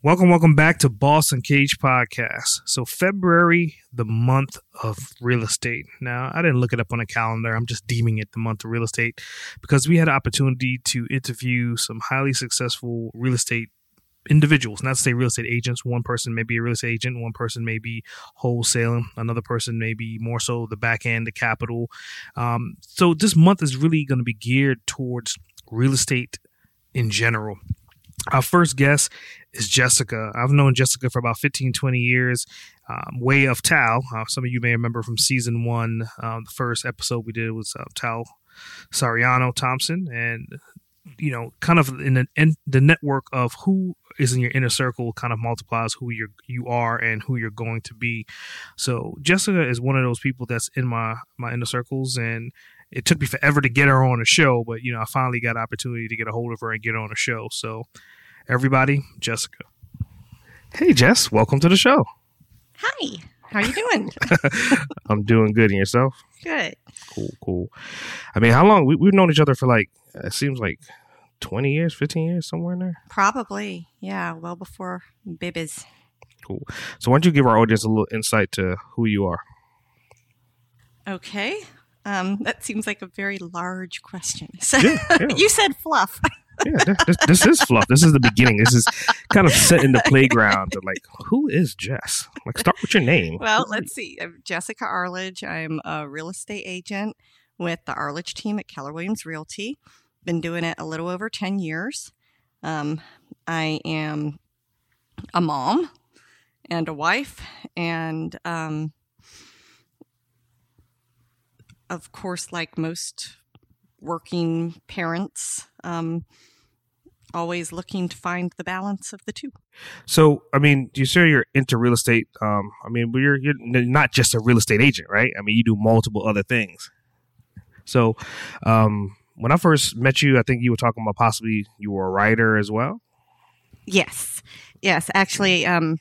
Welcome, welcome back to Boss Cage Podcast. So, February, the month of real estate. Now, I didn't look it up on a calendar. I'm just deeming it the month of real estate because we had an opportunity to interview some highly successful real estate individuals, not to say real estate agents. One person may be a real estate agent, one person may be wholesaling, another person may be more so the back end, the capital. Um, so, this month is really going to be geared towards real estate in general. Our first guest is Jessica. I've known Jessica for about 15, 20 years. Um, Way of Tal. Uh, some of you may remember from season one, uh, the first episode we did was uh, Tal Sariano Thompson. And, you know, kind of in the, in the network of who is in your inner circle kind of multiplies who you're you are and who you're going to be. So Jessica is one of those people that's in my my inner circles and it took me forever to get her on a show, but you know, I finally got opportunity to get a hold of her and get her on a show. So everybody, Jessica. Hey Jess, welcome to the show. Hi. How you doing? I'm doing good and yourself? Good. Cool, cool. I mean, how long we, we've known each other for like it seems like 20 years, 15 years, somewhere in there. Probably. Yeah, well before babies. Cool. So why don't you give our audience a little insight to who you are? Okay. Um, that seems like a very large question. So Yeah, yeah. you said fluff. yeah, this, this, is fluff. This is the beginning. This is kind of set in the playground like, who is Jess? Like, start with your name. Well, let's see. I'm Jessica Arledge. I'm a real estate agent with the Arledge team at Keller Williams Realty. Been doing it a little over 10 years. Um, I am a mom and a wife, and um, of course, like most working parents, um, always looking to find the balance of the two. So, I mean, do you say you're into real estate. Um, I mean, you're you're not just a real estate agent, right? I mean, you do multiple other things. So, um, when I first met you, I think you were talking about possibly you were a writer as well. Yes, yes. Actually, um,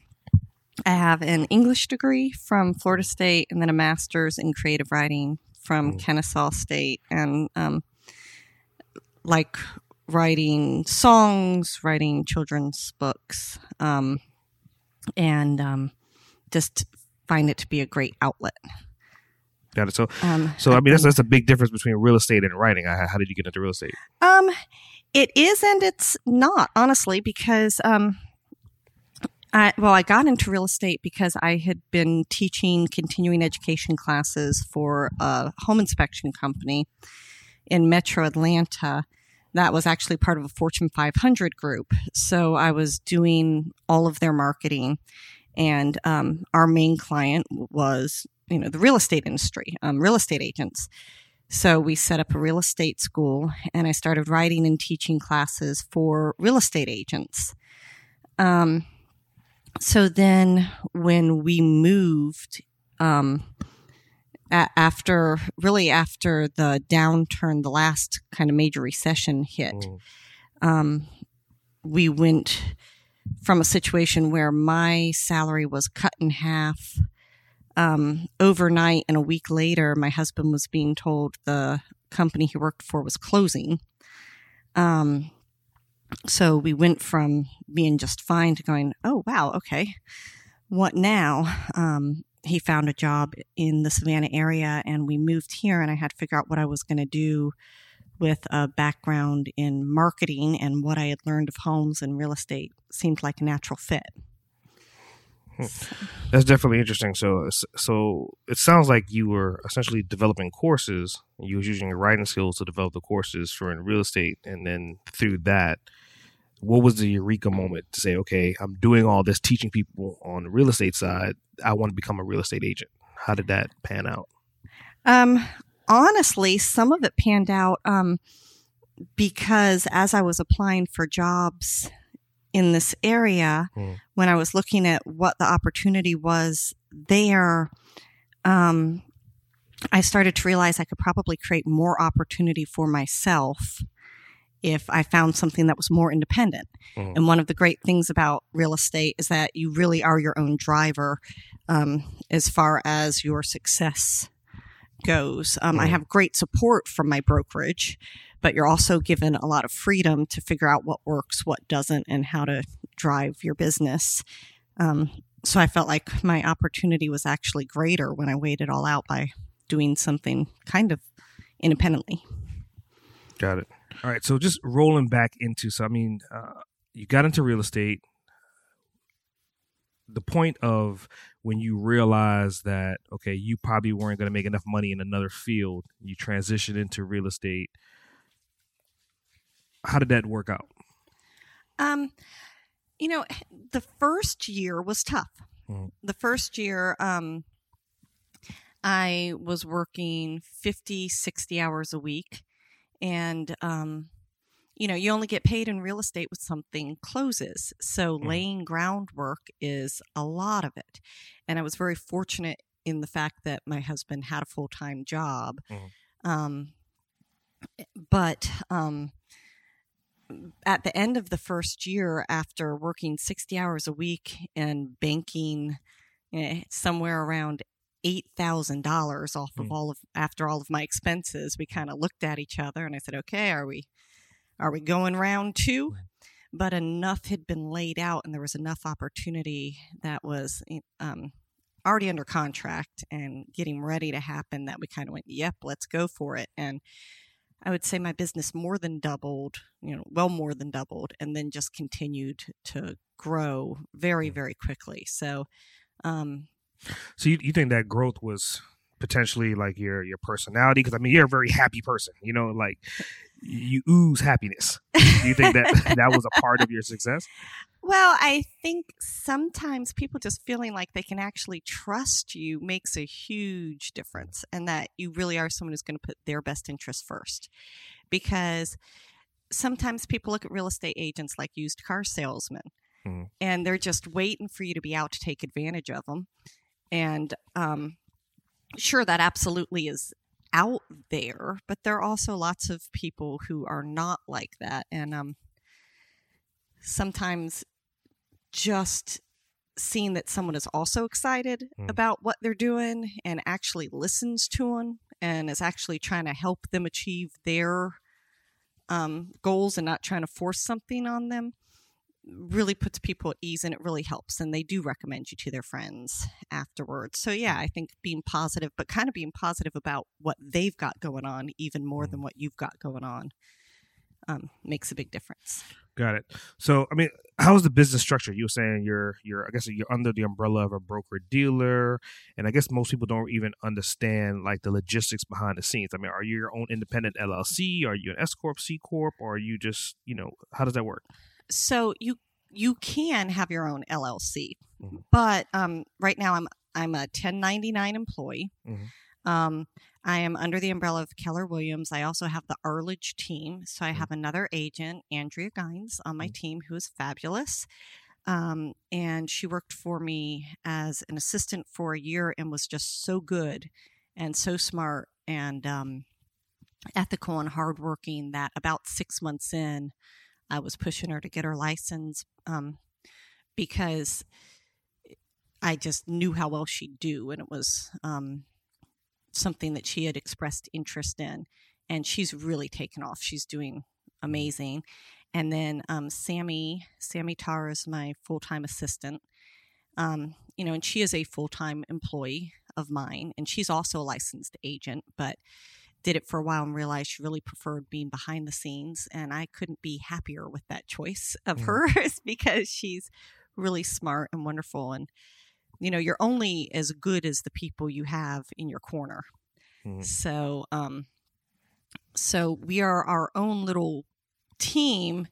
I have an English degree from Florida State and then a master's in creative writing from Mm. Kennesaw State, and um, like writing songs, writing children's books, um, and um, just find it to be a great outlet. Got it. So, Um, so I mean, that's that's a big difference between real estate and writing. How did you get into real estate? Um, it is and it's not, honestly, because um, I well, I got into real estate because I had been teaching continuing education classes for a home inspection company in Metro Atlanta. That was actually part of a Fortune 500 group. So I was doing all of their marketing, and um, our main client was, you know, the real estate industry, um, real estate agents. So we set up a real estate school and I started writing and teaching classes for real estate agents. Um, so then when we moved, um, a- after really after the downturn, the last kind of major recession hit, Mm. um, we went from a situation where my salary was cut in half um, overnight, and a week later, my husband was being told the company he worked for was closing. Um, so we went from being just fine to going, oh, wow, okay, what now? Um, he found a job in the Savannah area, and we moved here, and I had to figure out what I was going to do with a background in marketing and what I had learned of homes and real estate seemed like a natural fit. That's definitely interesting. So, so it sounds like you were essentially developing courses. You was using your writing skills to develop the courses for in real estate, and then through that, what was the eureka moment to say, okay, I'm doing all this teaching people on the real estate side. I want to become a real estate agent. How did that pan out? Um, honestly, some of it panned out um, because as I was applying for jobs in this area, Mm. when I was looking at what the opportunity was there, um, I started to realize I could probably create more opportunity for myself if I found something that was more independent. Mhm. And one of the great things about real estate is that you really are your own driver um, as far as your success goes. Um, I Mhm. have great support from my brokerage, but you're also given a lot of freedom to figure out what works, what doesn't, and how to drive your business. Um, so I felt like my opportunity was actually greater when I weighed it all out by doing something kind of independently. Got it. All right. So just rolling back into, so I mean, uh, you got into real estate. The point of when you realize that, okay, you probably weren't going to make enough money in another field, you transition into real estate. How did that work out? Um, you know, the first year was tough. Mhm. The first year, um, I was working 50, 60 hours a week. And, um, you know, you only get paid in real estate when something closes. So Mhm. laying groundwork is a lot of it. And I was very fortunate in the fact that my husband had a full time job. Mhm. Um, but, um, at the end of the first year, after working 60 hours a week and banking eh, somewhere around $8,000 off of Mm. all of, after all of my expenses, we kind of looked at each other and I said, okay, are we, are we going round two? But enough had been laid out and there was enough opportunity that was, um, already under contract and getting ready to happen that we kind of went, yep, let's go for it. And I would say my business more than doubled, you know, well more than doubled, and then just continued to grow very, very quickly. So, um, So you, you think that growth was potentially like your your personality? Because I mean, you're a very happy person. You know, like you ooze happiness. Do you think that that was a part of your success? well, I think sometimes people just feeling like they can actually trust you makes a huge difference, and that you really are someone who's going to put their best interest first. Because sometimes people look at real estate agents like used car salesmen, Mhm. and they're just waiting for you to be out to take advantage of them. And um, sure, that absolutely is out there, but there are also lots of people who are not like that. And um, sometimes just seeing that someone is also excited Mm. about what they're doing and actually listens to them and is actually trying to help them achieve their um, goals and not trying to force something on them really puts people at ease and it really helps and they do recommend you to their friends afterwards so yeah i think being positive but kind of being positive about what they've got going on even more than what you've got going on um, makes a big difference Got it. So, I mean, how's the business structure? You were saying you're, you're, I guess you're under the umbrella of a broker dealer, and I guess most people don't even understand like the logistics behind the scenes. I mean, are you your own independent LLC? Are you an S corp, C corp, or are you just, you know, how does that work? So you you can have your own LLC, Mhm. but um, right now I'm I'm a 1099 employee. Mhm. Um, I am under the umbrella of Keller Williams. I also have the Arledge team, so I have another agent, Andrea Gines, on my Mhm. team who is fabulous. Um, and she worked for me as an assistant for a year and was just so good and so smart and um, ethical and hardworking that about six months in, I was pushing her to get her license um, because I just knew how well she'd do, and it was um, something that she had expressed interest in. And she's really taken off. She's doing amazing. And then um, Sammy, Sammy Tar is my full time assistant. Um, you know, and she is a full time employee of mine, and she's also a licensed agent, but did it for a while and realized she really preferred being behind the scenes. And I couldn't be happier with that choice of Mm. hers because she's really smart and wonderful. And, you know, you're only as good as the people you have in your corner. Mhm. So, um, so we are our own little team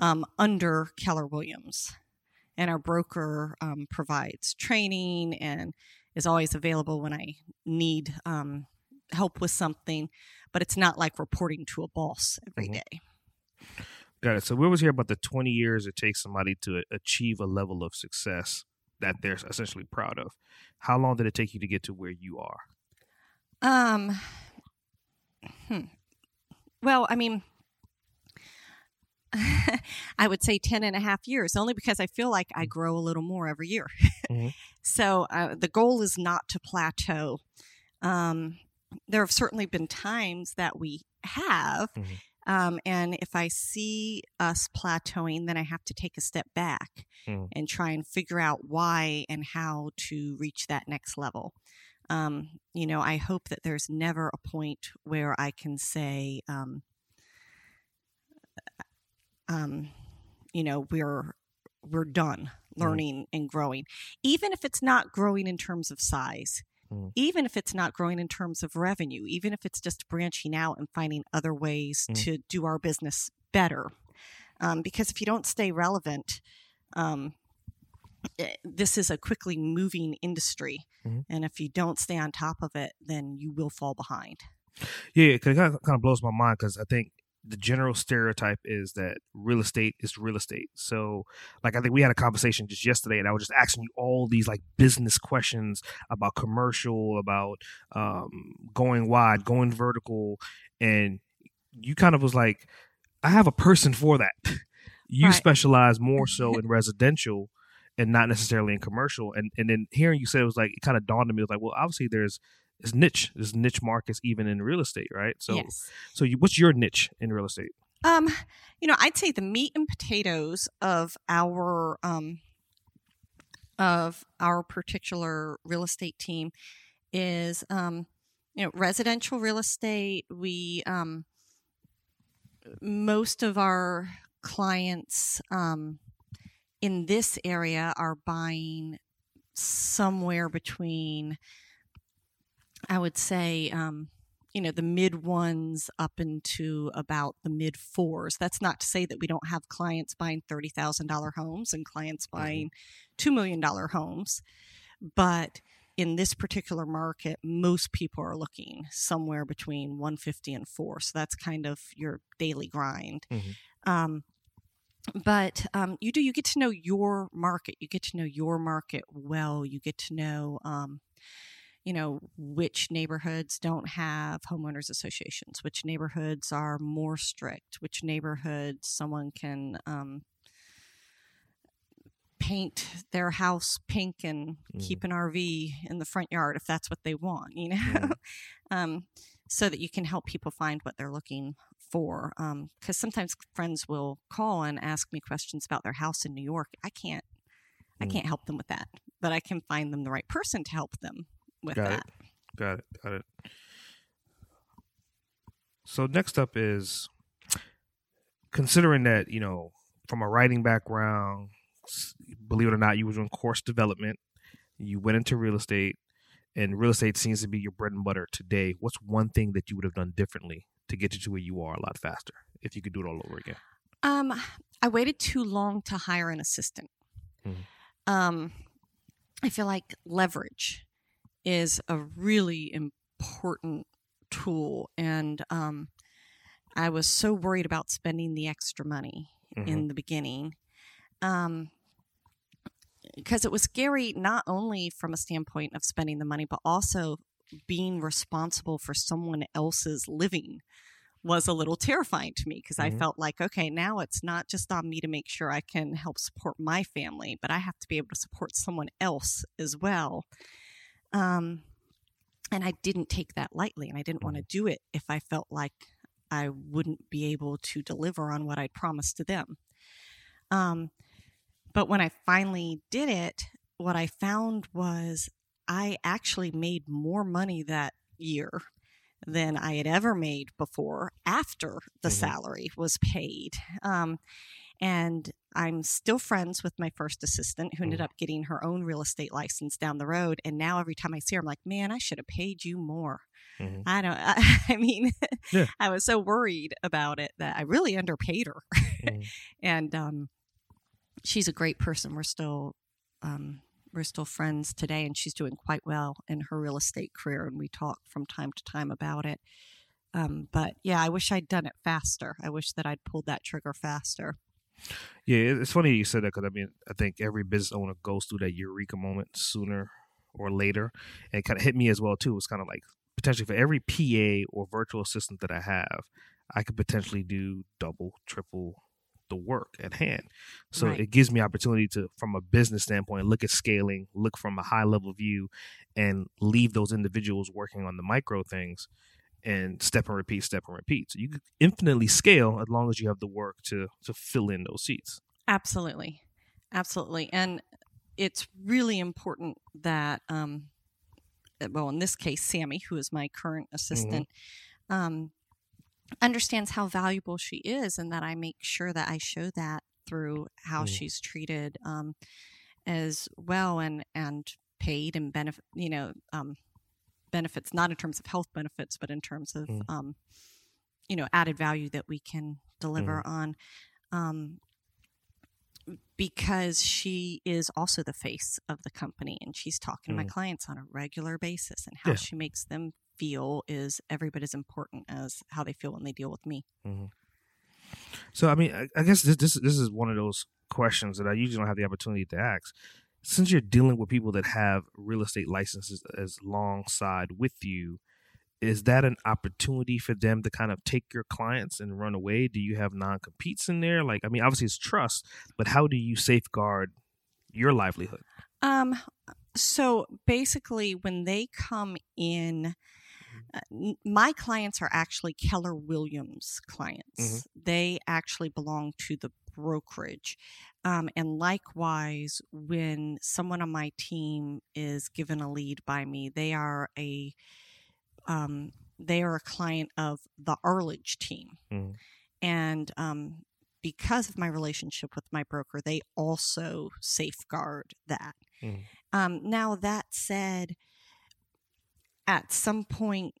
um, under Keller Williams, and our broker um, provides training and is always available when I need um, help with something. But it's not like reporting to a boss every Mhm. day. Got it. So we always hear about the 20 years it takes somebody to achieve a level of success that they're essentially proud of. How long did it take you to get to where you are? Um, hmm. Well, I mean, I would say 10 and a half years, only because I feel like I grow a little more every year. mm-hmm. So uh, the goal is not to plateau. Um, there have certainly been times that we have. Mm-hmm. Um, and if I see us plateauing, then I have to take a step back mm. and try and figure out why and how to reach that next level. Um, you know, I hope that there's never a point where I can say, um, um, you know, we're we're done mm-hmm. learning mm. and growing, even if it's not growing in terms of size. Mm. Even if it's not growing in terms of revenue, even if it's just branching out and finding other ways mm. to do our business better. Um, because if you don't stay relevant, um, eh, this is a quickly moving industry. Mm-hmm. And if you don't stay on top of it, then you will fall behind. Yeah, it kind of blows my mind because I think the general stereotype is that real estate is real estate. So, like, I think we had a conversation just yesterday, and I was just asking you all these like business questions about commercial, about um, going wide, going vertical, and you kind of was like, I have a person for that. you right. specialize more so in residential and not necessarily in commercial. And and then hearing you say it was like it kind of dawned on me. It was like, well, obviously there's it's niche. There's niche markets even in real estate, right? So, yes. so you, what's your niche in real estate? Um, you know, I'd say the meat and potatoes of our um of our particular real estate team is um, you know, residential real estate. We um, most of our clients um, in this area are buying somewhere between I would say, um, you know, the mid ones up into about the mid fours. That's not to say that we don't have clients buying $30,000 homes and clients mm-hmm. buying $2 million homes. But in this particular market, most people are looking somewhere between 150 and four. So that's kind of your daily grind. Mm-hmm. Um, but um, you do you get to know your market you get to know your market well you get to know um, you know, which neighborhoods don't have homeowners associations, which neighborhoods are more strict, which neighborhoods someone can um, paint their house pink and mm. keep an RV in the front yard if that's what they want, you know, mm. um, so that you can help people find what they're looking for. Because um, sometimes friends will call and ask me questions about their house in New York. I can't. I mm. can't help them with that, but I can find them the right person to help them with got that. It. Got it. Got it. So next up is considering that you know from a writing background, believe it or not, you were doing course development. You went into real estate, and real estate seems to be your bread and butter today. What's one thing that you would have done differently to get you to where you are a lot faster if you could do it all over again? Um, I waited too long to hire an assistant. Mm-hmm. Um, I feel like leverage is a really important tool. And um, I was so worried about spending the extra money mm-hmm. in the beginning. Um, because it was scary not only from a standpoint of spending the money, but also being responsible for someone else's living was a little terrifying to me because mm-hmm. I felt like, okay, now it's not just on me to make sure I can help support my family, but I have to be able to support someone else as well. Um, and I didn't take that lightly, and I didn't want to do it if I felt like I wouldn't be able to deliver on what I'd promised to them. Um, but when I finally did it, what I found was I actually made more money that year than I had ever made before after the mm-hmm. salary was paid. Um, and I'm still friends with my first assistant who ended mm. up getting her own real estate license down the road. And now every time I see her, I'm like, man, I should have paid you more. Mm-hmm. I don't, I, I mean, yeah. I was so worried about it that I really underpaid her. Mm-hmm. and um, she's a great person. We're still, um, we're still friends today, and she's doing quite well in her real estate career. And we talk from time to time about it. Um, but yeah, I wish I'd done it faster. I wish that I'd pulled that trigger faster. Yeah, it's funny you said that because I mean, I think every business owner goes through that eureka moment sooner or later. And it kind of hit me as well too. It's kind of like potentially for every PA or virtual assistant that I have, I could potentially do double, triple the work at hand. So Right. it gives me opportunity to, from a business standpoint, look at scaling, look from a high level view, and leave those individuals working on the micro things and step and repeat, step and repeat. So you could infinitely scale as long as you have the work to to fill in those seats. Absolutely. Absolutely. And it's really important that, um, uh, well, in this case, Sammy, who is my current assistant, um, understands how valuable she is and that I make sure that I show that through how Mm. she's treated um, as well and, and paid and benefit, you know, um, benefits, not in terms of health benefits, but in terms of, Mm. um, you know, added value that we can deliver on. Um, because she is also the face of the company and she's talking to my Mm. clients on a regular basis and how Yeah. she makes them feel is every bit as important as how they feel when they deal with me. So I mean, I, I guess this this this is one of those questions that I usually don't have the opportunity to ask. Since you're dealing with people that have real estate licenses as alongside with you, is that an opportunity for them to kind of take your clients and run away? Do you have non competes in there? Like, I mean, obviously it's trust, but how do you safeguard your livelihood? Um, so basically, when they come in, my clients are actually Keller Williams clients. They actually belong to the brokerage. Um, and likewise, when someone on my team is given a lead by me, they are a um, they are a client of the Arledge team. Mhm. And um, because of my relationship with my broker, they also safeguard that. Mhm. Um, now, that said, at some point,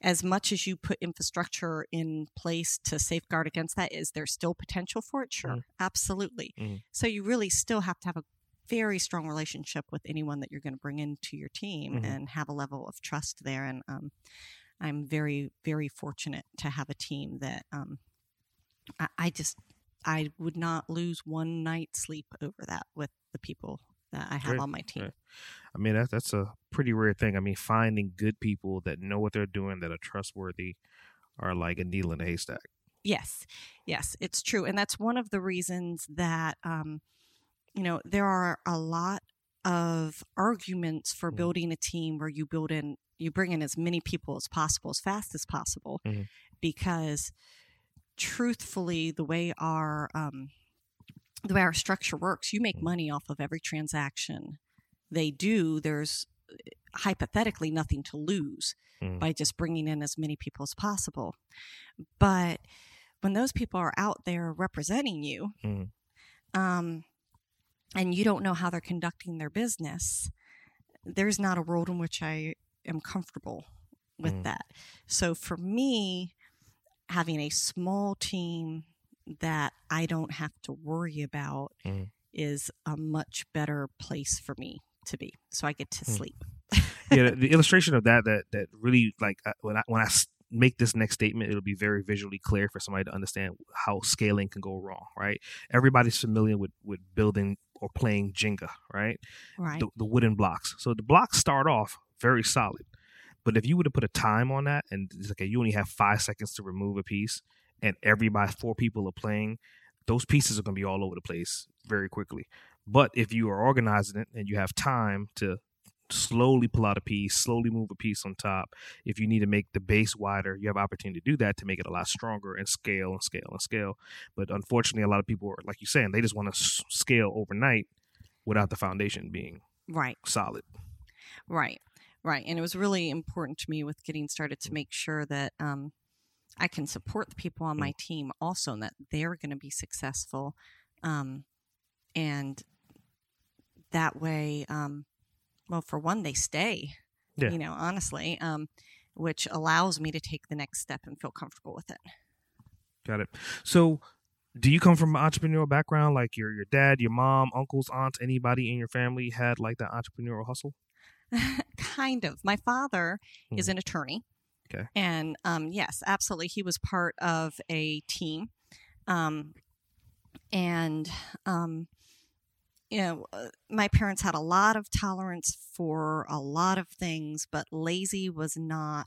as much as you put infrastructure in place to safeguard against that, is there still potential for it? Sure, Mhm. absolutely. Mhm. So you really still have to have a very strong relationship with anyone that you're going to bring into your team Mhm. and have a level of trust there. And um, I'm very, very fortunate to have a team that um, I, I just I would not lose one night's sleep over that with the people that I have Great, on my team. great. I mean, that's that's a pretty rare thing. I mean, finding good people that know what they're doing, that are trustworthy, are like a needle in a haystack. Yes, yes, it's true, and that's one of the reasons that um, you know there are a lot of arguments for Mhm. building a team where you build in you bring in as many people as possible as fast as possible Mhm. because truthfully the way our um, the way our structure works you make Mhm. money off of every transaction they do there's uh, hypothetically nothing to lose Mhm. by just bringing in as many people as possible but when those people are out there representing you Mhm. um, and you don't know how they're conducting their business there's not a world in which i am comfortable with Mhm. that so for me having a small team that i don't have to worry about Mhm. is a much better place for me to be so i get to Mhm. sleep yeah, the, the illustration of that that that really like uh, when I when I make this next statement, it'll be very visually clear for somebody to understand how scaling can go wrong. Right? Everybody's familiar with with building or playing Jenga, right? right The, the wooden blocks. So the blocks start off very solid, but if you were to put a time on that, and it's okay, you only have five seconds to remove a piece, and everybody four people are playing, those pieces are going to be all over the place very quickly. But if you are organizing it and you have time to slowly pull out a piece, slowly move a piece on top. If you need to make the base wider, you have opportunity to do that to make it a lot stronger and scale and scale and scale. But unfortunately, a lot of people are like you're saying, they just want to s- scale overnight without the foundation being right solid. Right, right. And it was really important to me with getting started to make sure that um, I can support the people on my team also and that they're going to be successful. Um, and that way, um, well, for one, they stay, Yeah. you know, honestly, um, which allows me to take the next step and feel comfortable with it. Got it. So, do you come from an entrepreneurial background? Like your your dad, your mom, uncles, aunts, anybody in your family had like that entrepreneurial hustle? kind of. My father is Mhm. an attorney. Okay. And um, yes, absolutely, he was part of a team, um, and um, you know, uh, my parents had a lot of tolerance for a lot of things, but lazy was not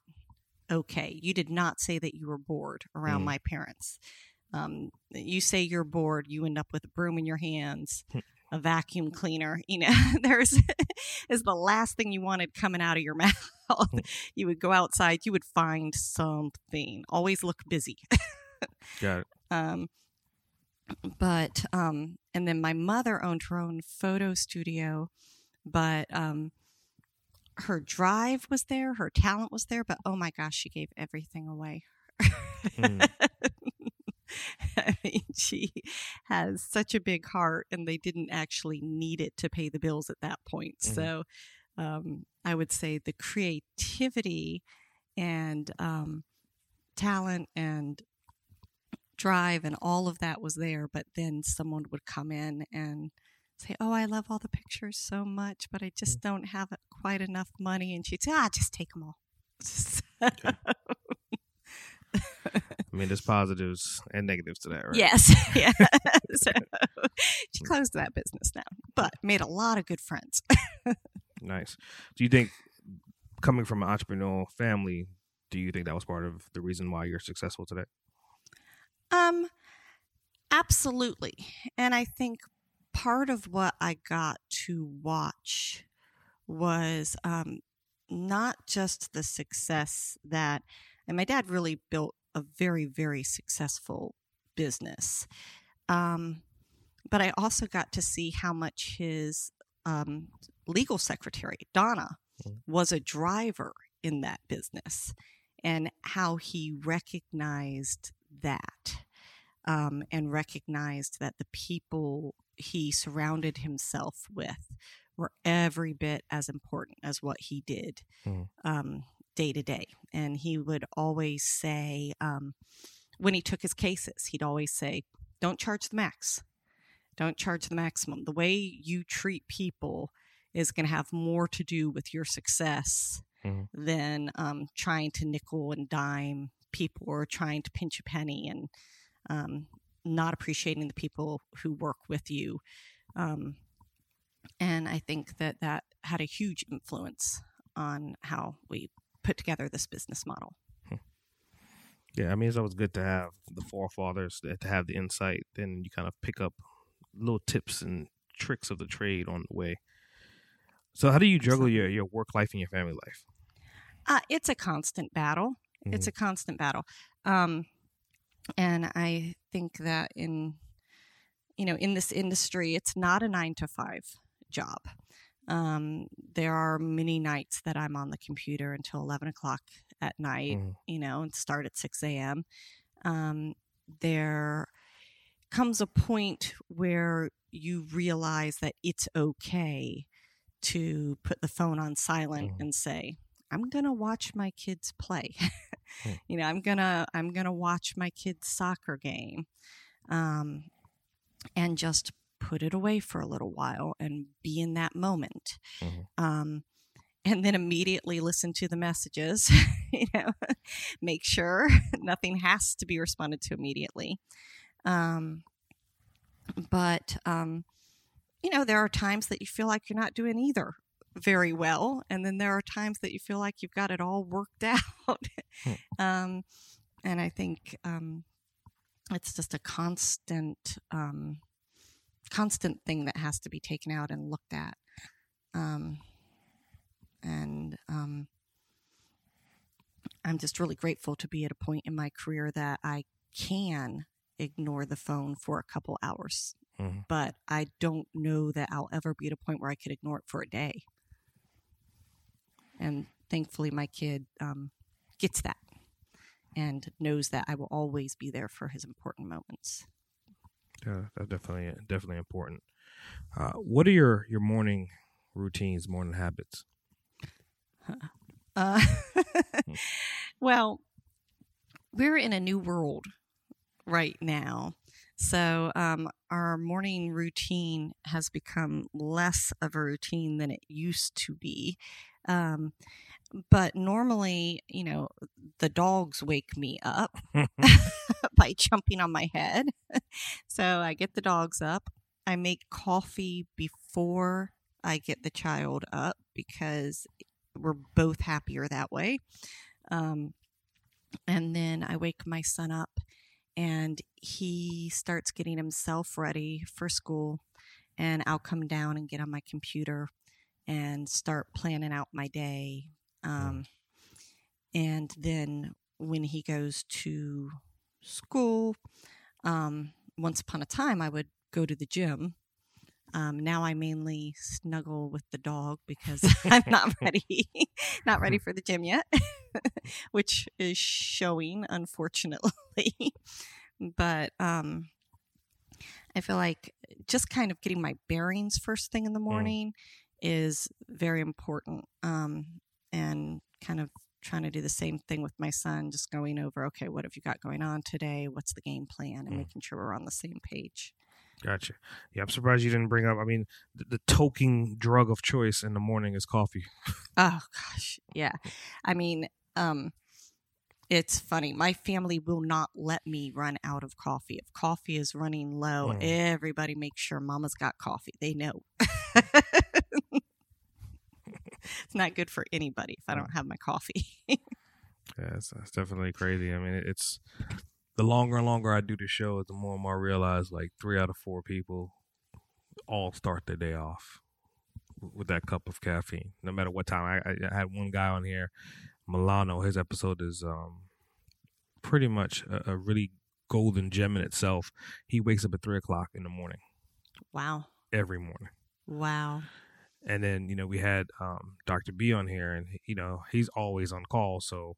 okay. You did not say that you were bored around Mm. my parents. Um, you say you're bored, you end up with a broom in your hands. a vacuum cleaner. You know, there's is the last thing you wanted coming out of your mouth. you would go outside, you would find something. Always look busy. Got it. Um, but um, and then my mother owned her own photo studio, but um, her drive was there, her talent was there, but oh my gosh, she gave everything away. Mm. I mean, she has such a big heart, and they didn't actually need it to pay the bills at that point. Mhm. So, um, I would say the creativity and um, talent and drive and all of that was there, but then someone would come in and say, "Oh, I love all the pictures so much, but I just don't have quite enough money." And she'd say, "Ah, just take them all." I mean, there's positives and negatives to that, right? Yes. yeah. so she closed that business now, but made a lot of good friends. Nice. Do you think coming from an entrepreneurial family, do you think that was part of the reason why you're successful today? Um, absolutely. And I think part of what I got to watch was um, not just the success that, and my dad really built a very, very successful business. Um, but I also got to see how much his um, legal secretary, Donna, Mhm. was a driver in that business and how he recognized that um, and recognized that the people he surrounded himself with were every bit as important as what he did Mhm. um, day to day. And he would always say, um, when he took his cases, he'd always say, don't charge the max. Don't charge the maximum. The way you treat people is going to have more to do with your success Mhm. than um, trying to nickel and dime people or trying to pinch a penny and um, not appreciating the people who work with you. Um, and I think that that had a huge influence on how we put together this business model. Yeah, I mean, it's always good to have the forefathers that- to have the insight. Then you kind of pick up little tips and tricks of the trade on the way. So, how do you juggle your, your work life and your family life? Uh, it's a constant battle. It's a constant battle. Um, and I think that in, you know, in this industry, it's not a nine to five job. Um, there are many nights that I'm on the computer until 11 o'clock at night, Mhm. you know, and start at 6 a.m. Um, there comes a point where you realize that it's okay to put the phone on silent Mhm. and say, I'm going to watch my kids play. Hmm. you know, I'm going to I'm going to watch my kids soccer game. Um, and just put it away for a little while and be in that moment. Mhm. Um, and then immediately listen to the messages, you know, make sure nothing has to be responded to immediately. Um, but, um, you know, there are times that you feel like you're not doing either very well. And then there are times that you feel like you've got it all worked out. Hmm. um, and I think um, it's just a constant, um, constant thing that has to be taken out and looked at. Um, and um, I'm just really grateful to be at a point in my career that I can ignore the phone for a couple hours. Mhm. But I don't know that I'll ever be at a point where I could ignore it for a day. And thankfully, my kid um, gets that and knows that I will always be there for his important moments. Yeah, that's definitely definitely important. Uh, what are your your morning routines, morning habits? Uh, well, we're in a new world right now. So, um, our morning routine has become less of a routine than it used to be. Um, but normally, you know, the dogs wake me up by jumping on my head. so I get the dogs up. I make coffee before I get the child up because we're both happier that way. Um, and then I wake my son up and he starts getting himself ready for school. And I'll come down and get on my computer and start planning out my day. Um, and then when he goes to school, um, once upon a time, I would go to the gym. Um, now I mainly snuggle with the dog because I'm not ready, not ready for the gym yet, which is showing, unfortunately. but um, I feel like just kind of getting my bearings first thing in the morning is very important. Um, and kind of trying to do the same thing with my son, just going over, okay, what have you got going on today? What's the game plan? And Mm. making sure we're on the same page. Gotcha. Yeah, I'm surprised you didn't bring up. I mean, the, the toking drug of choice in the morning is coffee. Oh gosh, yeah. I mean, um, it's funny. My family will not let me run out of coffee. If coffee is running low, Mm. everybody makes sure Mama's got coffee. They know. it's not good for anybody if I don't have my coffee. Yeah, it's, that's definitely crazy. I mean, it- it's the longer and longer I do the show, the more and more I realize like three out of four people all start their day off with that cup of caffeine, no matter what time. I, I, I had one guy on here, Milano. His episode is um pretty much a, a really golden gem in itself. He wakes up at three o'clock in the morning wow, every morning. wow. And then, you know, we had um, Dr. B on here, and, you know, he's always on call. So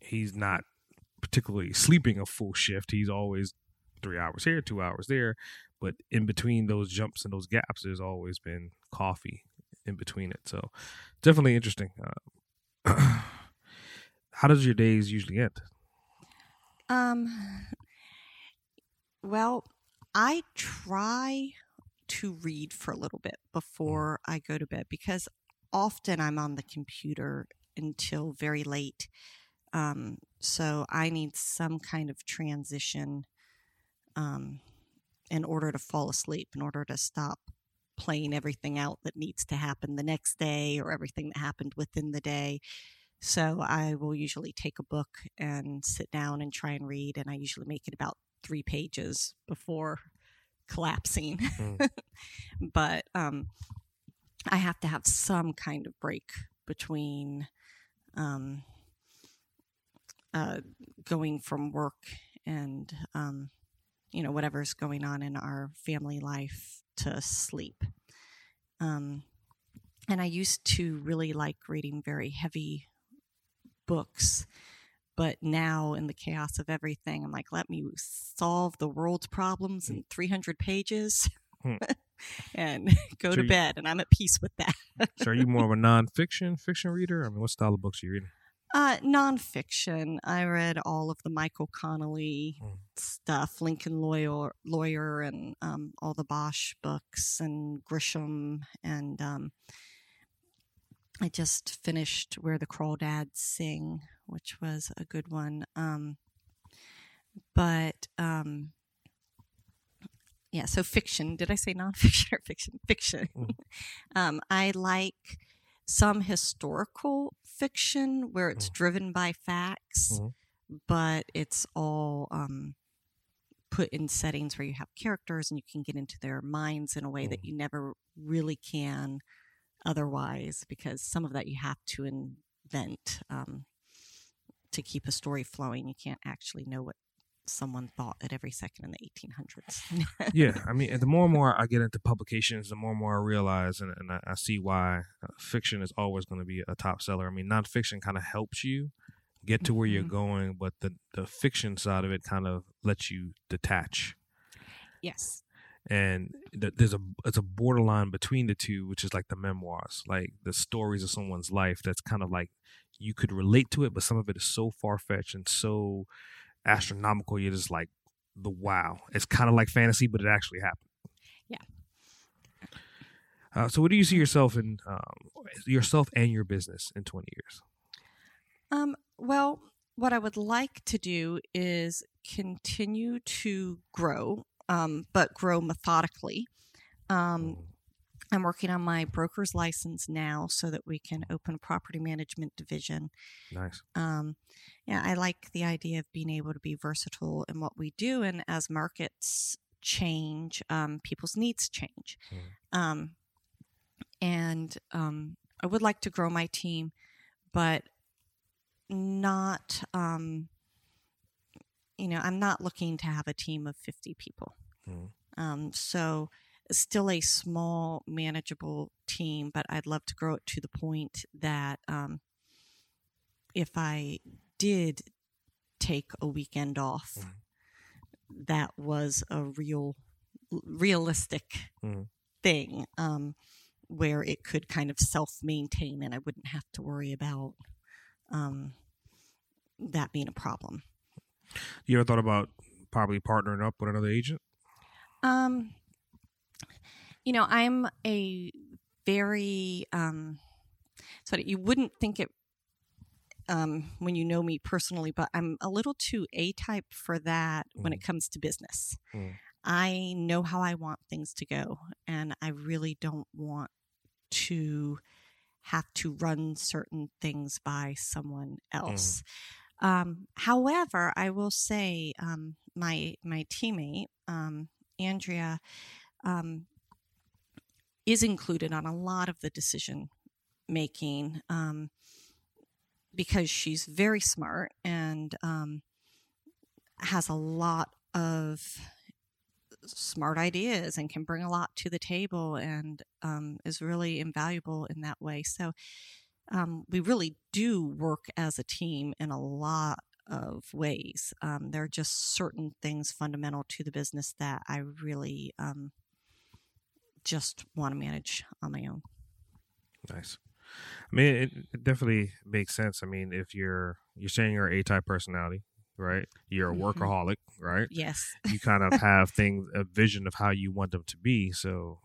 he's not particularly sleeping a full shift. He's always three hours here, two hours there. But in between those jumps and those gaps, there's always been coffee in between it. So definitely interesting. Uh, how does your days usually end? Um, well, I try to read for a little bit before I go to bed because often I'm on the computer until very late. Um, so I need some kind of transition um, in order to fall asleep, in order to stop playing everything out that needs to happen the next day or everything that happened within the day. So I will usually take a book and sit down and try and read, and I usually make it about three pages before collapsing. Mm. but um, I have to have some kind of break between um, uh, going from work and um, you know whatever's going on in our family life to sleep. Um, and I used to really like reading very heavy books. But now, in the chaos of everything, I'm like, let me solve the world's problems in 300 pages Hmm. and go So to you- bed. And I'm at peace with that. So are you more of a nonfiction fiction reader? I mean, what style of books are you reading? Uh, nonfiction. I read all of the Michael Connolly Hmm. stuff, Lincoln Lawyer, Lawyer, and um, all the Bosch books, and Grisham, and um, I just finished Where the Crawdads Sing, which was a good one. Um, but um, yeah, so fiction. Did I say nonfiction or fiction? Fiction. Mhm. um, I like some historical fiction where it's driven by facts, Mhm. but it's all um, put in settings where you have characters and you can get into their minds in a way that you never really can otherwise, because some of that you have to invent um, to keep a story flowing. You can't actually know what someone thought at every second in the 1800s. yeah, I mean, the more and more I get into publications, the more and more I realize, and, and I, I see why uh, fiction is always going to be a top seller. I mean, nonfiction kind of helps you get to where you're Mhm. going, but the the fiction side of it kind of lets you detach. yes. And th- there's a it's a borderline between the two, which is like the memoirs, like the stories of someone's life. That's kind of like you could relate to it, but some of it is so far fetched and so astronomical. You're just like the wow. It's kind of like fantasy, but it actually happened. Yeah. Uh, so, what do you see yourself in um, yourself and your business in 20 years? Um, well, what I would like to do is continue to grow, um, but grow methodically. Um, I'm working on my broker's license now so that we can open a property management division. Nice. Um, yeah, I like the idea of being able to be versatile in what we do, and as markets change, um, people's needs change. Mm. Um, and um, I would like to grow my team, but not, um, you know, I'm not looking to have a team of 50 people. Mm. Um, so, still a small, manageable team, but I'd love to grow it to the point that um, if I did take a weekend off, Mhm. that was a real, realistic Mhm. thing um, where it could kind of self maintain and I wouldn't have to worry about um, that being a problem. You ever thought about probably partnering up with another agent? Um, you know, I'm a very um, so you wouldn't think it um, when you know me personally, but I'm a little too A type for that when it comes to business. Mm. I know how I want things to go, and I really don't want to have to run certain things by someone else. Um, however, I will say um, my my teammate um, Andrea um, is included on a lot of the decision making um, because she's very smart and um, has a lot of smart ideas and can bring a lot to the table and um, is really invaluable in that way. So um, we really do work as a team in a lot of ways. Um, there are just certain things fundamental to the business that I really um, just want to manage on my own. Nice. I mean, it, it definitely makes sense. I mean, if you're you're saying you're A type personality, right? You're a Mhm. workaholic, right? Yes. You kind of have things, a vision of how you want them to be. So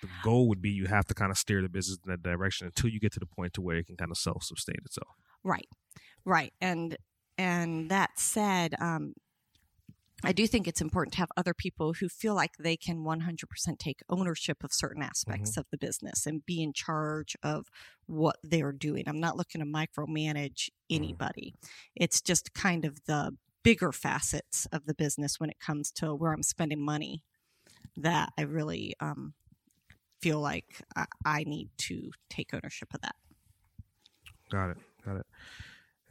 the goal would be you have to kind of steer the business in that direction until you get to the point to where it can kind of self sustain itself. Right, right, and and that said, um, I do think it's important to have other people who feel like they can 100% take ownership of certain aspects of the business and be in charge of what they're doing. I'm not looking to micromanage anybody. It's just kind of the bigger facets of the business when it comes to where I'm spending money that I really um, feel like I, I need to take ownership of that. Got it. Got it.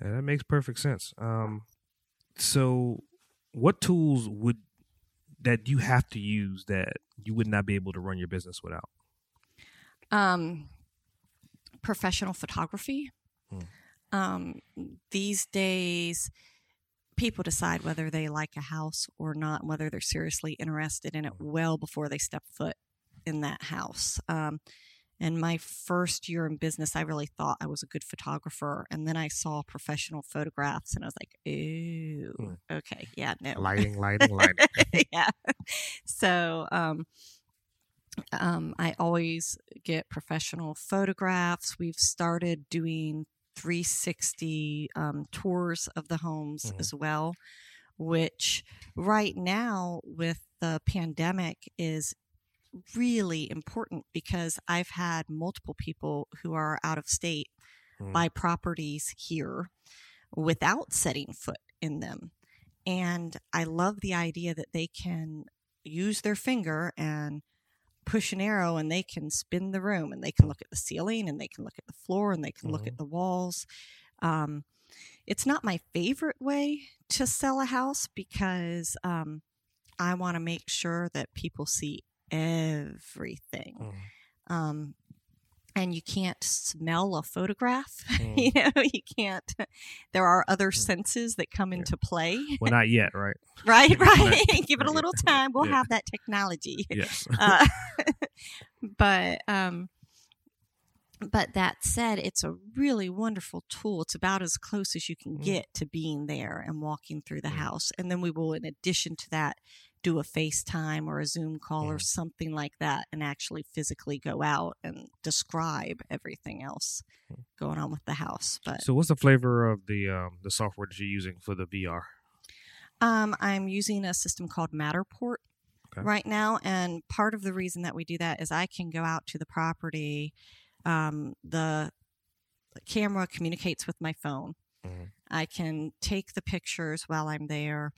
Yeah, that makes perfect sense. Um, so, what tools would that you have to use that you would not be able to run your business without? um, professional photography. Hmm. Um, these days, people decide whether they like a house or not, whether they're seriously interested in it well before they step foot in that house. Um, and my first year in business, I really thought I was a good photographer. And then I saw professional photographs and I was like, ooh, Hmm. okay, yeah, no. Lighting, lighting, lighting. yeah. So, um, um, I always get professional photographs. We've started doing 360 um, tours of the homes Mhm. as well, which right now with the pandemic is really important because I've had multiple people who are out of state Mhm. buy properties here without setting foot in them. And I love the idea that they can use their finger and push an arrow and they can spin the room and they can look at the ceiling and they can look at the floor and they can look Mhm. at the walls. Um, it's not my favorite way to sell a house because um, I want to make sure that people see everything. Mhm. Um, and you can't smell a photograph. Mhm. you know, you can't. There are other Mm. senses that come Yeah. into play. Well, not yet, right? right, right. Right. Give it a little time. We'll Yeah. have that technology. Yes. Uh, but um, but that said, it's a really wonderful tool. It's about as close as you can Mm. get to being there and walking through the Mm. house. And then we will, in addition to that, do a FaceTime or a Zoom call or Mhm. something like that and actually physically go out and describe everything else Mhm. going on with the house. But So, what's the flavor of the um, the software that you're using for the VR? Um, I'm using a system called Matterport Okay. right now, and part of the reason that we do that is I can go out to the property. Um, the camera communicates with my phone. Mhm. I can take the pictures while I'm there,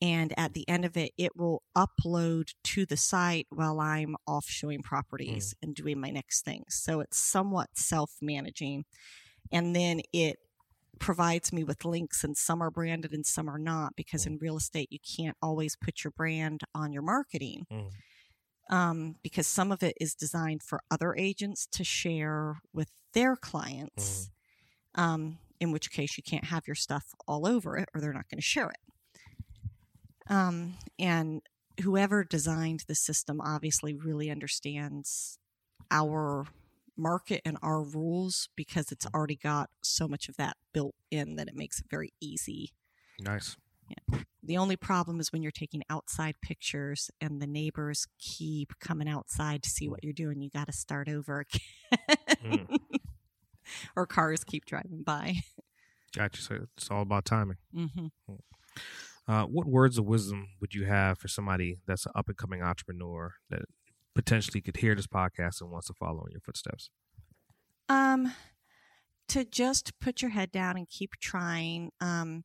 and at the end of it, it will upload to the site while I'm off showing properties and doing my next things. So it's somewhat self managing, and then it provides me with links and some are branded and some are not because in real estate you can't always put your brand on your marketing Mm. um, because some of it is designed for other agents to share with their clients um, in which case you can't have your stuff all over it or they're not going to share it um, and whoever designed the system obviously really understands our market and our rules because it's already got so much of that built in that it makes it very easy. Nice. The only problem is when you're taking outside pictures and the neighbors keep coming outside to see what you're doing, you got to start over again. Mm. or cars keep driving by. Gotcha. So it's all about timing. hmm Uh, what words of wisdom would you have for somebody that's an up and coming entrepreneur that potentially could hear this podcast and wants to follow in your footsteps? Um, to just put your head down and keep trying. Um,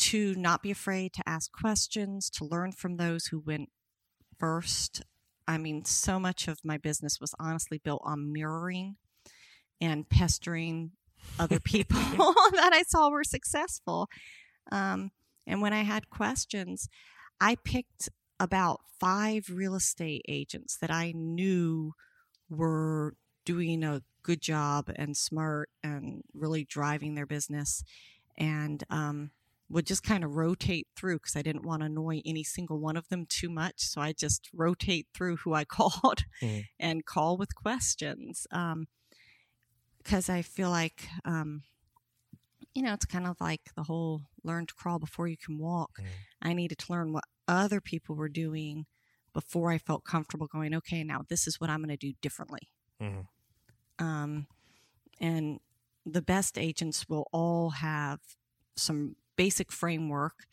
to not be afraid to ask questions, to learn from those who went first. I mean, so much of my business was honestly built on mirroring and pestering other people that I saw were successful. Um, and when I had questions, I picked about five real estate agents that I knew were doing a good job and smart and really driving their business and um, would just kind of rotate through because I didn't want to annoy any single one of them too much. So I just rotate through who I called Mhm. and call with questions. Because I feel like, um, you know, it's kind of like the whole learn to crawl before you can walk. Mhm. I needed to learn what other people were doing before I felt comfortable going, okay, now this is what I'm going to do differently. Mhm. Um, and the best agents will all have some basic framework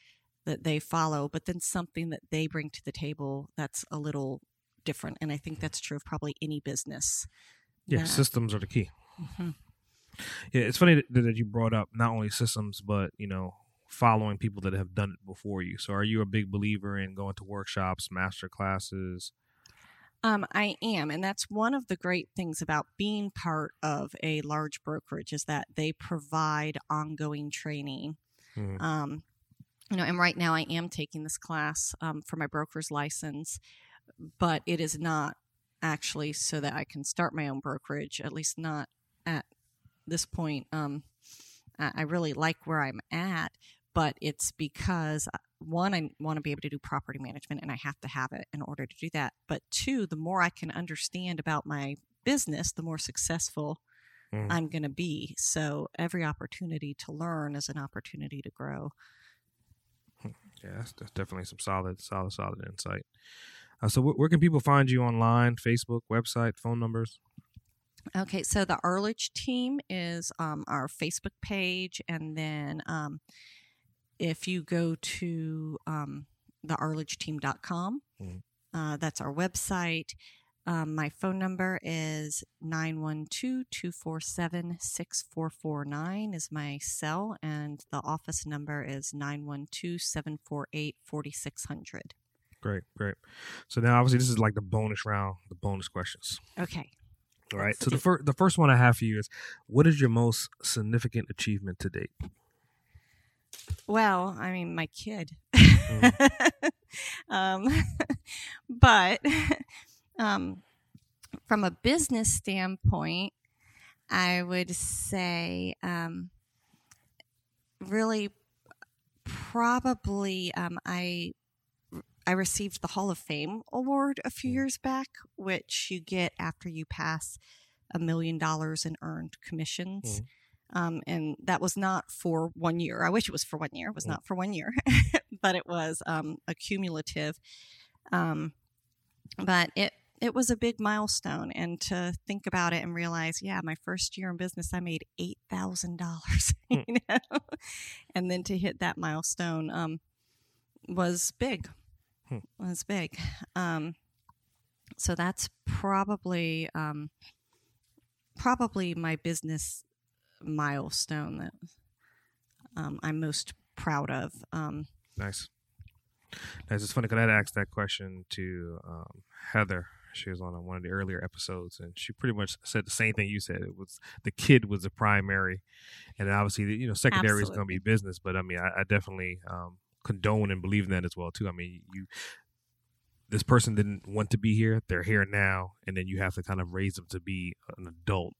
that they follow, but then something that they bring to the table that's a little different. And I think that's true of probably any business. Yeah, that- systems are the key. Mhm. Yeah, it's funny that, that you brought up not only systems, but you know, following people that have done it before you. So, are you a big believer in going to workshops, master classes? Um, I am, and that's one of the great things about being part of a large brokerage is that they provide ongoing training. Mhm. Um, you know, and right now I am taking this class um, for my broker's license, but it is not actually so that I can start my own brokerage. At least not at this point. Um, I really like where I'm at, but it's because uh, one, I want to be able to do property management and I have to have it in order to do that. But two, the more I can understand about my business, the more successful Mhm. I'm going to be. So every opportunity to learn is an opportunity to grow. Yeah, that's, that's definitely some solid, solid, solid insight. Uh, so, wh- where can people find you online? Facebook, website, phone numbers? Okay, so the Arledge team is um, our Facebook page, and then um, if you go to um, thearledgeteam.com, Mhm. uh, that's our website. Um, my phone number is 912-247-6449 is my cell, and the office number is 912-748-4600. Great, great. So now, obviously, this is like the bonus round, the bonus questions. Okay. All right. So the first, the first one I have for you is, what is your most significant achievement to date? Well, I mean, my kid. Mm-hmm. um, but um, from a business standpoint, I would say um, really probably um, I I received the Hall of Fame award a few Mm. years back, which you get after you pass a million dollars in earned commissions. Um, and that was not for one year. I wish it was for one year. It was Mm. not for one year, but it was um, accumulative. Um, but it it was a big milestone, and to think about it and realize, yeah, my first year in business, I made eight thousand dollars, you know, and then to hit that milestone um, was big. Hmm. Was big. Um, so that's probably um, probably my business milestone that um, I'm most proud of. Um, Nice. Nice. It's funny because I had asked that question to um, Heather. She was on one of the earlier episodes, and she pretty much said the same thing you said. It was the kid was the primary, and obviously, you know, secondary is going to be business. But I mean, I, I definitely um, condone and believe in that as well too. I mean, you this person didn't want to be here; they're here now, and then you have to kind of raise them to be an adult,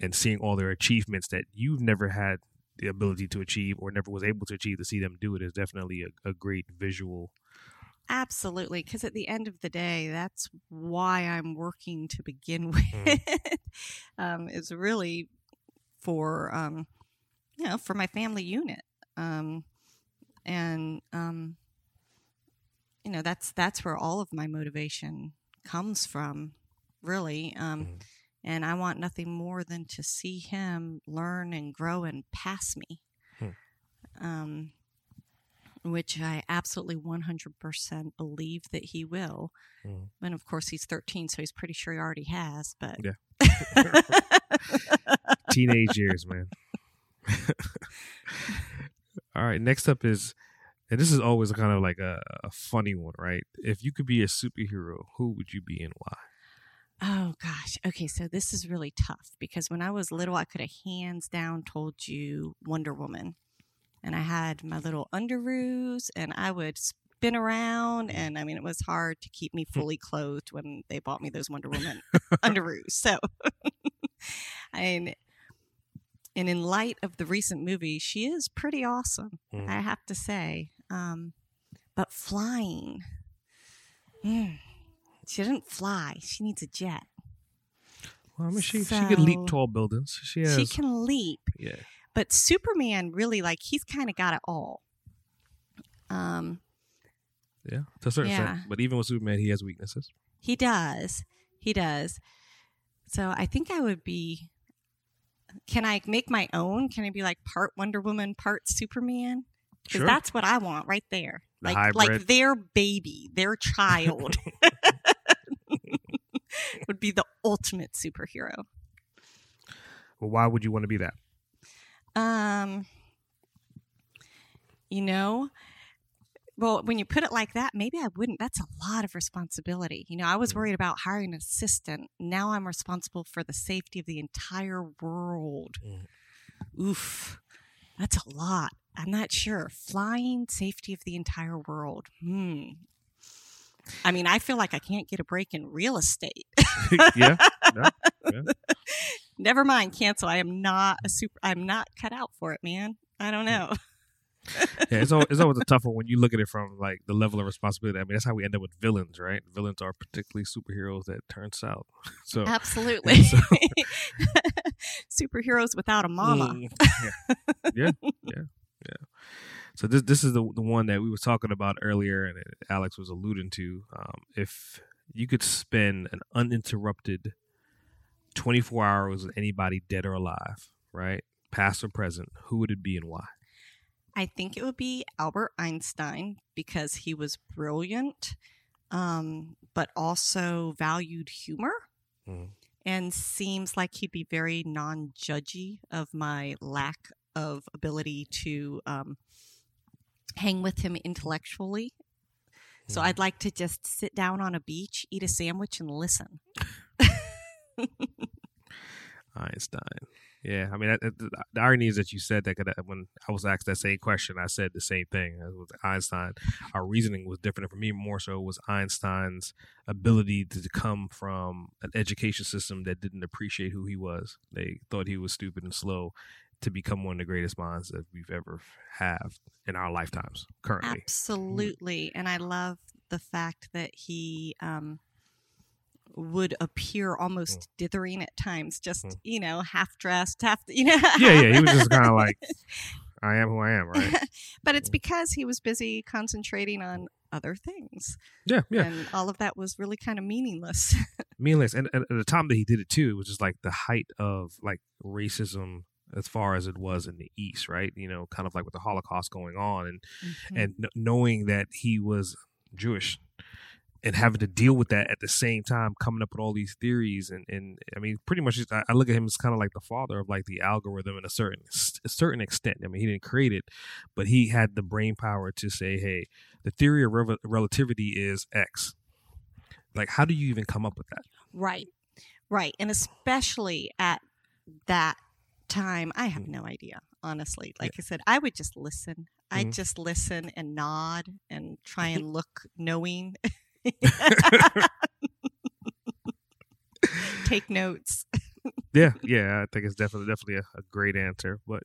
and seeing all their achievements that you've never had the ability to achieve or never was able to achieve to see them do it is definitely a, a great visual. Absolutely, because at the end of the day, that's why I'm working to begin with. Mhm. um, is really for um, you know for my family unit, um, and um, you know that's that's where all of my motivation comes from, really. Um, Mhm. And I want nothing more than to see him learn and grow and pass me. Hmm. Um, which I absolutely 100% believe that he will. Mhm. And of course, he's 13, so he's pretty sure he already has. But Yeah. Teenage years, man. All right, next up is, and this is always kind of like a, a funny one, right? If you could be a superhero, who would you be and why? oh gosh, okay, so this is really tough because when I was little, I could have hands down told you Wonder Woman, and I had my little underoos, and I would spin around, mm. and I mean, it was hard to keep me hmm. fully clothed when they bought me those Wonder Woman underoos. So, and and in light of the recent movie, she is pretty awesome. Mhm. I have to say. Um, but flying, mm, she doesn't fly. She needs a jet. Well, I mean, she she could leap tall buildings. She has, She can leap, yeah. but Superman really like he's kind of got it all. Um, Yeah, to a certain Yeah. extent. But even with Superman, he has weaknesses. he does, he does. So I think I would be. Can I make my own? Can I be like part Wonder Woman, part Superman? Because Sure. that's what I want right there. The like like their baby, their child would be the ultimate superhero. well, why would you want to be that? Um, you know, well, when you put it like that, maybe I wouldn't. That's a lot of responsibility. You know, I was worried about hiring an assistant. Now I'm responsible for the safety of the entire world. Mm. Oof, that's a lot. I'm not sure. Flying safety of the entire world. Hmm. I mean, I feel like I can't get a break in real estate. yeah, yeah. Never mind, cancel. I am not a super. I'm not cut out for it, man. I don't know. Yeah, it's always, it's always a tough one when you look at it from like the level of responsibility. I mean, that's how we end up with villains, right? Villains are particularly superheroes that turn south. So Absolutely. so- Superheroes without a mama. Mm, yeah. yeah, yeah, yeah. So this this is the the one that we were talking about earlier, and Alex was alluding to. Um, if you could spend an uninterrupted twenty four hours with anybody, dead or alive, right, past or present, who would it be and why? I think it would be Albert Einstein because he was brilliant, um, but also valued humor. Mhm. And seems like he'd be very non judgy of my lack of ability to um, hang with him intellectually. So Mhm. I'd like to just sit down on a beach, eat a sandwich, and listen. Einstein. Yeah, I mean, that, that- the irony is that you said that I- when I was asked that same question, I said the same thing. It was Einstein. Our reasoning was different. For me, more so was Einstein's ability to come from an education system that didn't appreciate who he was. They thought he was stupid and slow. To become one of the greatest minds that we've ever have in our lifetimes currently. Absolutely. And I love the fact that he um, would appear almost dithering at times, just, Mm. you know, half dressed, half, you know. Yeah, yeah, he was just kind of like, I am who I am, right? but it's because he was busy concentrating on other things. Yeah, yeah. And all of that was really kind of meaningless. meaningless. And, and at the time that he did it too, it was just like the height of like racism as far as it was in the East, right? You know, kind of like with the Holocaust going on, and Mm-hmm. and kn- knowing that he was Jewish and having to deal with that at the same time, coming up with all these theories, and and I mean, pretty much, I, I look at him as kind of like the father of like the algorithm in a certain a certain extent. I mean, he didn't create it, but he had the brain power to say, hey, the theory of rel- relativity is X. Like, how do you even come up with that? Right. Right. And especially at that time, I have no idea, honestly. Like I said, I would just listen. I'd Mhm. just listen and nod and try and look knowing. Take notes. Yeah, yeah, I think it's definitely definitely a, a great answer. But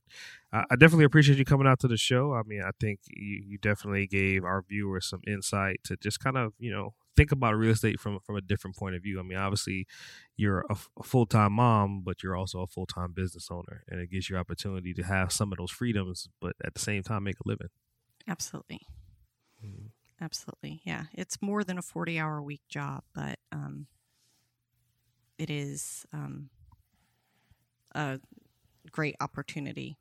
I I definitely appreciate you coming out to the show. I mean, I think you, you definitely gave our viewers some insight to just kind of you know think about real estate from from a different point of view. I mean, obviously you're a, a full time mom, but you're also a full time business owner, and it gives you opportunity to have some of those freedoms, but at the same time make a living. Absolutely. Mhm. Absolutely. Yeah. It's more than a forty-hour week job, but um, it is um, a great opportunity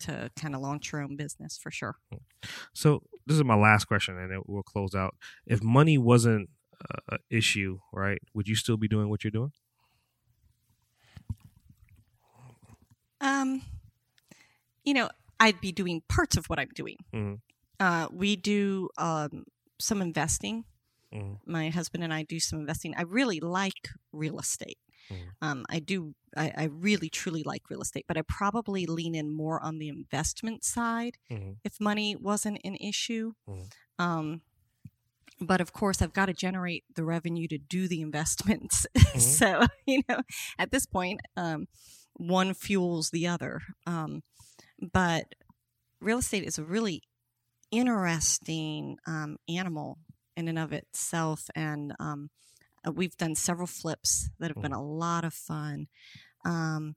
to kind of launch your own business for sure. So this is my last question, and then we'll close out. If money wasn't an issue, right, would you still be doing what you're doing? Um, you know, I'd be doing parts of what I'm doing. Mhm. Uh, we do um, some investing. Mhm. My husband and I do some investing. I really like real estate. Mhm. Um, I do. I, I really truly like real estate, but I probably lean in more on the investment side Mhm. if money wasn't an issue. Um, but of course, I've got to generate the revenue to do the investments. so you know, at this point, um, one fuels the other. Um, but real estate is a really interesting um, animal in and of itself, and um, uh, we've done several flips that have been a lot of fun. Um,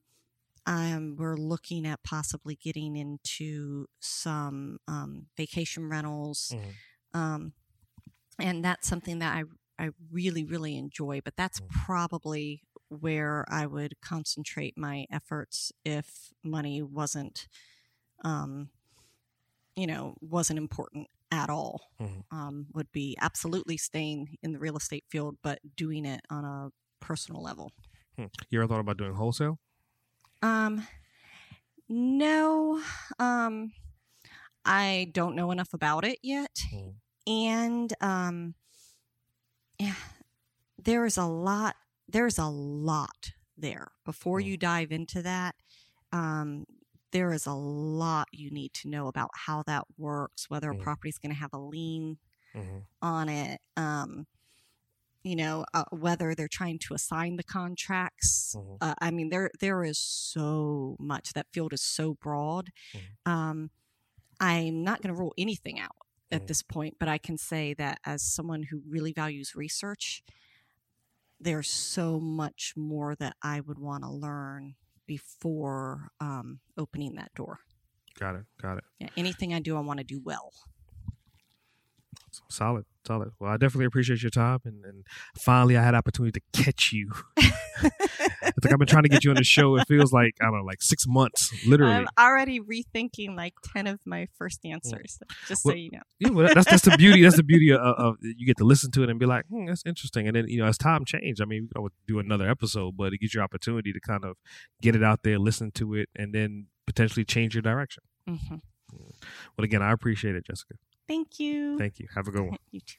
um, we're looking at possibly getting into some um, vacation rentals, Mhm. um, and that's something that I I really really enjoy. But that's Mm. probably where I would concentrate my efforts if money wasn't, um, you know, wasn't important at all. Mhm. Um, would be absolutely staying in the real estate field, but doing it on a personal level. Hmm. You ever thought about doing wholesale? Um, no, um, I don't know enough about it yet, Mhm. and um, yeah, there is a lot. There's a lot there. Before Mm. you dive into that, um, there is a lot you need to know about how that works. Whether a Mm. property is going to have a lien Mhm. on it. Um, you know, uh, whether they're trying to assign the contracts. Mhm. Uh, I mean, there there is so much. That field is so broad. Mhm. Um, I'm not going to rule anything out at Mhm. this point, but I can say that as someone who really values research, there's so much more that I would want to learn before um, opening that door. Got it. Got it. Yeah, anything I do, I want to do well. Solid, solid. Well, I definitely appreciate your time, and, and finally, I had opportunity to catch you. it's like I've been trying to get you on the show. It feels like I don't know, like six months, literally. I'm already rethinking like 10 of my first answers, just so you know. yeah, well, that's that's the beauty. That's the beauty of, of you get to listen to it and be like, hmm, that's interesting. And then you know, as time changed, I mean, we could do another episode, but it gives you an opportunity to kind of get it out there, listen to it, and then potentially change your direction. hmm Well, again, I appreciate it, Jessica. Thank you. Thank you. Have a good one. you too.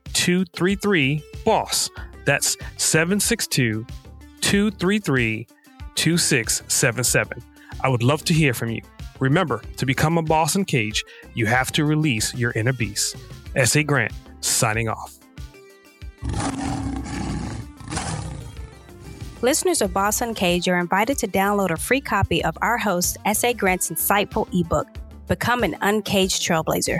233 BOSS. That's 762 233 2677. I would love to hear from you. Remember, to become a boss uncaged, you have to release your inner beast. S.A. Grant, signing off. Listeners of Boss Uncaged are invited to download a free copy of our host, S.A. Grant's insightful ebook, Become an Uncaged Trailblazer.